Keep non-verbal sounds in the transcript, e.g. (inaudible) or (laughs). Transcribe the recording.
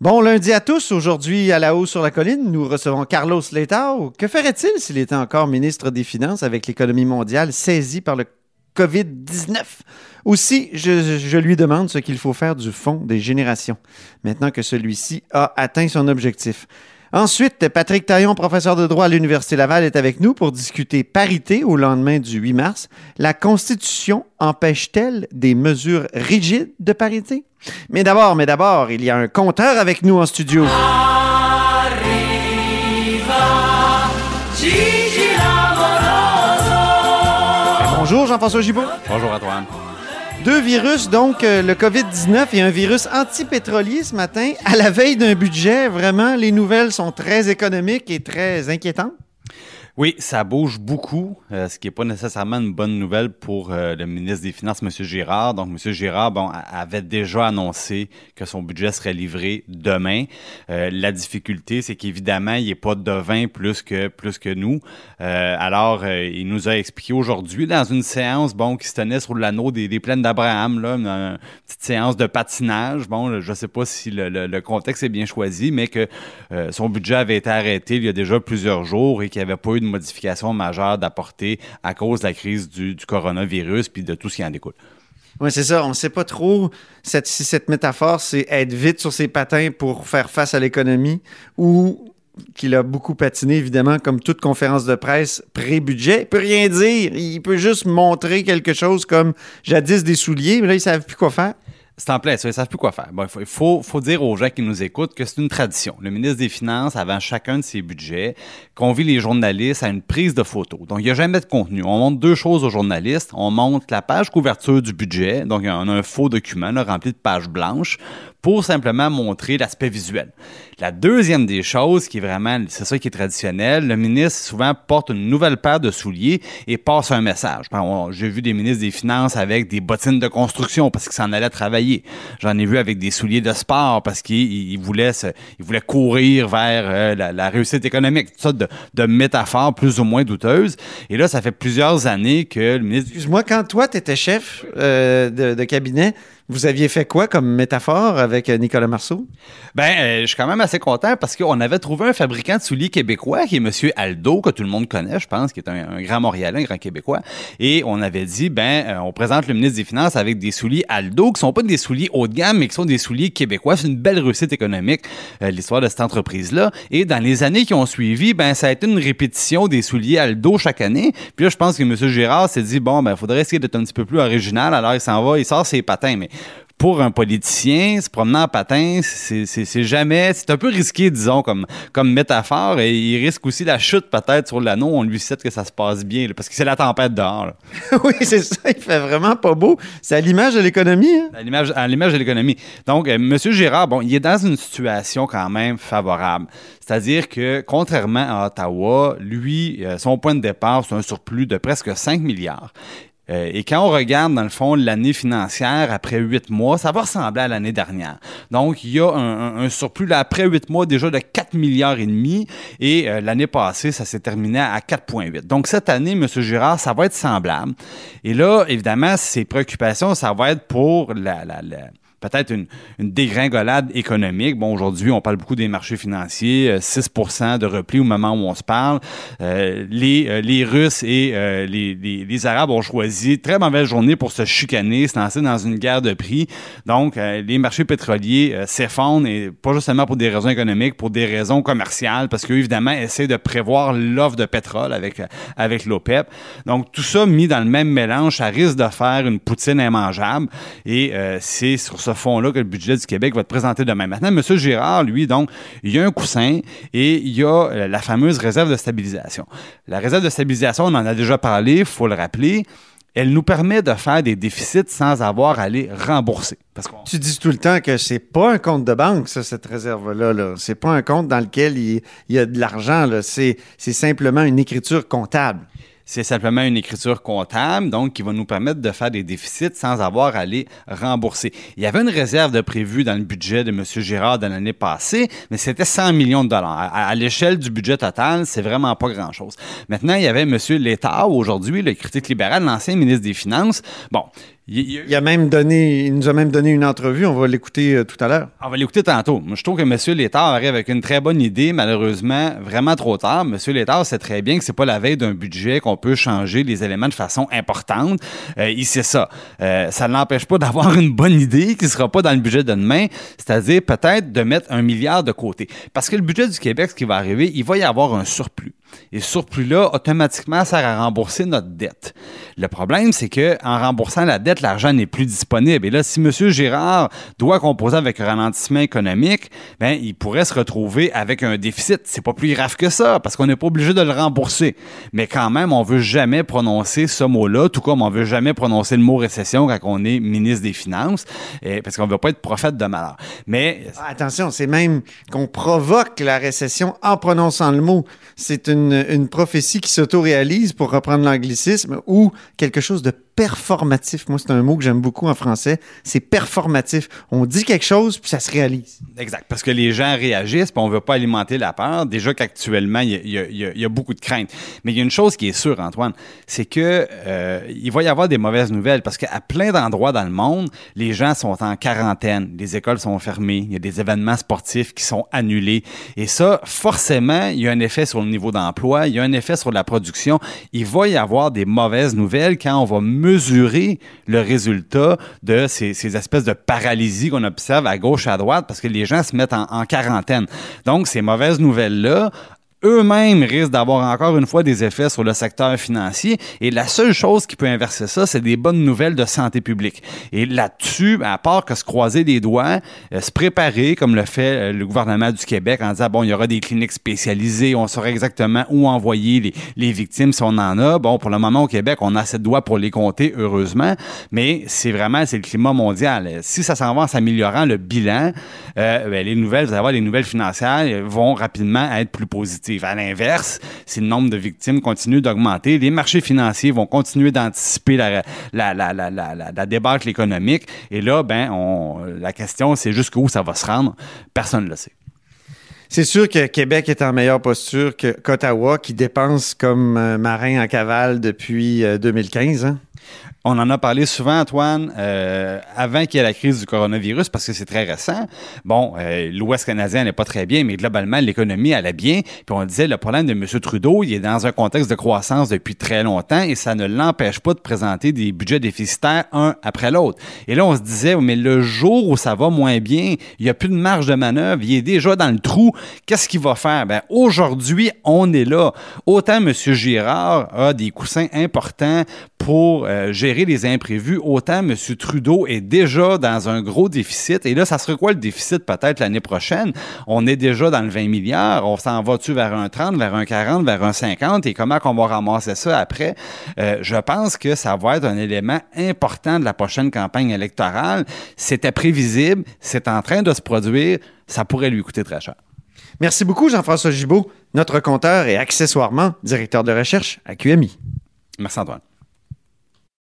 Bon lundi à tous. Aujourd'hui, à la hausse sur la colline, nous recevons Carlos Letao. Que ferait-il s'il était encore ministre des Finances avec l'économie mondiale saisie par le COVID-19? Aussi, je, je lui demande ce qu'il faut faire du fonds des générations, maintenant que celui-ci a atteint son objectif. Ensuite, Patrick Taillon, professeur de droit à l'Université Laval, est avec nous pour discuter parité au lendemain du 8 mars. La Constitution empêche-t-elle des mesures rigides de parité? Mais d'abord, mais d'abord, il y a un compteur avec nous en studio. Bonjour Jean-François Gibault. Bonjour Antoine. Deux virus, donc euh, le COVID-19 et un virus antipétrolier ce matin, à la veille d'un budget. Vraiment, les nouvelles sont très économiques et très inquiétantes. Oui, ça bouge beaucoup, euh, ce qui n'est pas nécessairement une bonne nouvelle pour euh, le ministre des Finances, M. Girard. Donc, M. Girard bon, avait déjà annoncé que son budget serait livré demain. Euh, la difficulté, c'est qu'évidemment, il n'est pas devin plus que, plus que nous. alors, il nous a expliqué aujourd'hui, dans une séance bon, qui se tenait sur l'anneau des, plaines d'Abraham, là, une, petite séance de patinage. Bon, je ne sais pas si le, le, contexte est bien choisi, mais que son budget avait été arrêté il y a déjà plusieurs jours et qu'il n'y avait pas eu de modification majeure d'apporter à cause de la crise du, coronavirus puis de tout ce qui en découle. Oui, c'est ça. On ne sait pas trop si cette métaphore, c'est être vite sur ses patins pour faire face à l'économie ou qu'il a beaucoup patiné, évidemment, comme toute conférence de presse pré-budget. Il peut rien dire. Il peut juste montrer quelque chose comme jadis des souliers, mais là, ils ne savent plus quoi faire. C'est en plein ça, ils savent plus quoi faire. Bon, il faut, faut, dire aux gens qui nous écoutent que c'est une tradition. Le ministre des Finances, avant chacun de ses budgets, convie les journalistes à une prise de photo. Donc, il n'y a jamais de contenu. On montre deux choses aux journalistes. On montre la page couverture du budget, donc on a un faux document rempli de pages blanches, pour simplement montrer l'aspect visuel. La deuxième des choses, qui est vraiment, c'est ça qui est traditionnel, le ministre souvent porte une nouvelle paire de souliers et passe un message. J'ai vu des ministres des Finances avec des bottines de construction parce qu'ils s'en allaient travailler. J'en ai vu avec des souliers de sport parce qu'ils voulaient, courir vers euh, la, réussite économique. Tout ça de, métaphores plus ou moins douteuses. Et là, ça fait plusieurs années que le ministre... Excuse-moi, quand toi, tu étais chef euh, de cabinet, vous aviez fait quoi comme métaphore avec euh, Nicolas Marceau? Ben, euh, je suis quand même assez content parce qu'on avait trouvé un fabricant de souliers québécois qui est M. Aldo, que tout le monde connaît, je pense, qui est un, grand Montréalais, un grand Québécois. Et on avait dit, ben, euh, on présente le ministre des Finances avec des souliers Aldo, qui sont pas des souliers haut de gamme, mais qui sont des souliers québécois. C'est une belle réussite économique, l'histoire de cette entreprise-là. Et dans les années qui ont suivi, ben, ça a été une répétition des souliers Aldo chaque année. Puis là, je pense que M. Gérard s'est dit, bon, ben, faudrait essayer d'être un petit peu plus original. Alors, il s'en va, il sort ses patins. Mais pour un politicien, se promener en patin, c'est jamais, c'est un peu risqué, disons, comme, comme métaphore, et il risque aussi la chute peut-être sur l'anneau. On lui sait que ça se passe bien, parce que c'est la tempête dehors. (laughs) oui, c'est ça. Il fait vraiment pas beau. C'est à l'image de l'économie. Hein? À l'image de l'économie. Donc, euh, M. Girard, bon, il est dans une situation quand même favorable. C'est-à-dire que, contrairement à Ottawa, lui, euh, son point de départ, c'est un surplus de presque 5 milliards. Euh, et quand on regarde, dans le fond, l'année financière après huit mois, ça va ressembler à l'année dernière. Donc, il y a un, surplus là, après huit mois déjà de 4 milliards et demi et euh, l'année passée, ça s'est terminé à 4,8. Donc, cette année, M. Girard, ça va être semblable. Et là, évidemment, ses préoccupations, ça va être pour la, la, la peut-être une, dégringolade économique. Bon, aujourd'hui, on parle beaucoup des marchés financiers, 6% euh, de repli au moment où on se parle. Euh, les, euh, les Russes et les, Arabes ont choisi très mauvaise journée pour se chicaner, se lancer dans une guerre de prix. Donc, les marchés pétroliers s'effondrent, et pas justement pour des raisons économiques, pour des raisons commerciales, parce qu'eux, évidemment, essaient de prévoir l'offre de pétrole avec, avec l'OPEP. Donc, tout ça mis dans le même mélange, ça risque de faire une poutine immangeable. Et c'est sur ce fond-là que le budget du Québec va être présenté demain. Maintenant, M. Girard, lui, donc, il y a un coussin et il y a euh, la fameuse réserve de stabilisation. La réserve de stabilisation, on en a déjà parlé, il faut le rappeler elle nous permet de faire des déficits sans avoir à les rembourser. Parce tu dis tout le temps que c'est pas un compte de banque, ça, cette réserve-là. -là, c'est pas un compte dans lequel il, il y a de l'argent. C'est simplement une écriture comptable c'est simplement une écriture comptable, donc qui va nous permettre de faire des déficits sans avoir à les rembourser. Il y avait une réserve de prévu dans le budget de M. Girard de l'année passée, mais c'était 100 millions de dollars. À, l'échelle du budget total, c'est vraiment pas grand-chose. Maintenant, il y avait M. Létard, aujourd'hui, le critique libéral, l'ancien ministre des Finances. Bon, Il, a même donné, il nous a même donné une entrevue. On va l'écouter euh, tout à l'heure. On va l'écouter tantôt. Je trouve que M. Létard arrive avec une très bonne idée. Malheureusement, vraiment trop tard. M. Létard sait très bien que c'est pas la veille d'un budget qu'on peut changer les éléments de façon importante. Euh, il sait ça. Euh, ça ne l'empêche pas d'avoir une bonne idée qui sera pas dans le budget de demain, c'est-à-dire peut-être de mettre un milliard de côté. Parce que le budget du Québec, ce qui va arriver, il va y avoir un surplus. Et surplus-là, automatiquement, sert à rembourser notre dette. Le problème, c'est que en remboursant la dette, l'argent n'est plus disponible. Et là, si M. Girard doit composer avec un ralentissement économique, ben, il pourrait se retrouver avec un déficit. C'est pas plus grave que ça, parce qu'on n'est pas obligé de le rembourser. Mais quand même, on veut jamais prononcer ce mot-là, tout comme on veut jamais prononcer le mot récession quand on est ministre des Finances, parce qu'on veut pas être prophète de malheur. Mais ah, attention, c'est même qu'on provoque la récession en prononçant le mot. C'est une, une prophétie qui s'auto-réalise, pour reprendre l'anglicisme, ou quelque chose de performatif. Moi, c'est un mot que j'aime beaucoup en français. C'est performatif. On dit quelque chose, puis ça se réalise. Exact. Parce que les gens réagissent, puis on ne veut pas alimenter la peur. Déjà qu'actuellement, il y, a beaucoup de craintes. Mais il y a une chose qui est sûre, Antoine, c'est que euh, il va y avoir des mauvaises nouvelles. Parce qu'à plein d'endroits dans le monde, les gens sont en quarantaine. Les écoles sont fermées. Il y a des événements sportifs qui sont annulés. Et ça, forcément, il y a un effet sur le niveau d'emploi. Il y a un effet sur la production. Il va y avoir des mauvaises nouvelles quand on va mesurer le résultat de ces, espèces de paralysie qu'on observe à gauche, à droite, parce que les gens se mettent en quarantaine. Donc, ces mauvaises nouvelles-là eux-mêmes risquent d'avoir encore une fois des effets sur le secteur financier. Et la seule chose qui peut inverser ça, c'est des bonnes nouvelles de santé publique. Et là-dessus, à part que se croiser les doigts, euh, se préparer, comme le fait euh, le gouvernement du Québec, en disant, bon, il y aura des cliniques spécialisées, on saura exactement où envoyer les, les, victimes si on en a. Bon, pour le moment, au Québec, on a assez de doigts pour les compter, heureusement, mais c'est vraiment, c'est le climat mondial. Si ça s'en va en s'améliorant le bilan, euh, ben, les nouvelles, vous allez voir, les nouvelles financières vont rapidement être plus positives. À l'inverse, si le nombre de victimes continue d'augmenter, les marchés financiers vont continuer d'anticiper la, débâcle économique. Et là, ben, la question, c'est jusqu'où ça va se rendre. Personne ne le sait. C'est sûr que Québec est en meilleure posture qu'Ottawa, qui dépense comme euh, marin en cavale depuis 2015. Euh, on en a parlé souvent, Antoine, euh, avant qu'il y ait la crise du coronavirus, parce que c'est très récent. Bon, euh, l'Ouest canadien n'est pas très bien, mais globalement, l'économie allait bien. Puis on disait, le problème de M. Trudeau, il est dans un contexte de croissance depuis très longtemps et ça ne l'empêche pas de présenter des budgets déficitaires un après l'autre. Et là, on se disait, mais le jour où ça va moins bien, il n'y a plus de marge de manœuvre, il est déjà dans le trou, qu'est-ce qu'il va faire? Ben, aujourd'hui, on est là. Autant M. Girard a des coussins importants pour euh, gérer les imprévus, autant M. Trudeau est déjà dans un gros déficit. Et là, ça serait quoi le déficit peut-être l'année prochaine? On est déjà dans le 20 milliards. On s'en va-tu vers un 30, vers un 40, vers un 50? Et comment qu'on va ramasser ça après? Euh, je pense que ça va être un élément important de la prochaine campagne électorale. C'était prévisible, c'est en train de se produire. Ça pourrait lui coûter très cher. Merci beaucoup, Jean-François Gibault, notre compteur et accessoirement directeur de recherche à QMI. Merci, Antoine.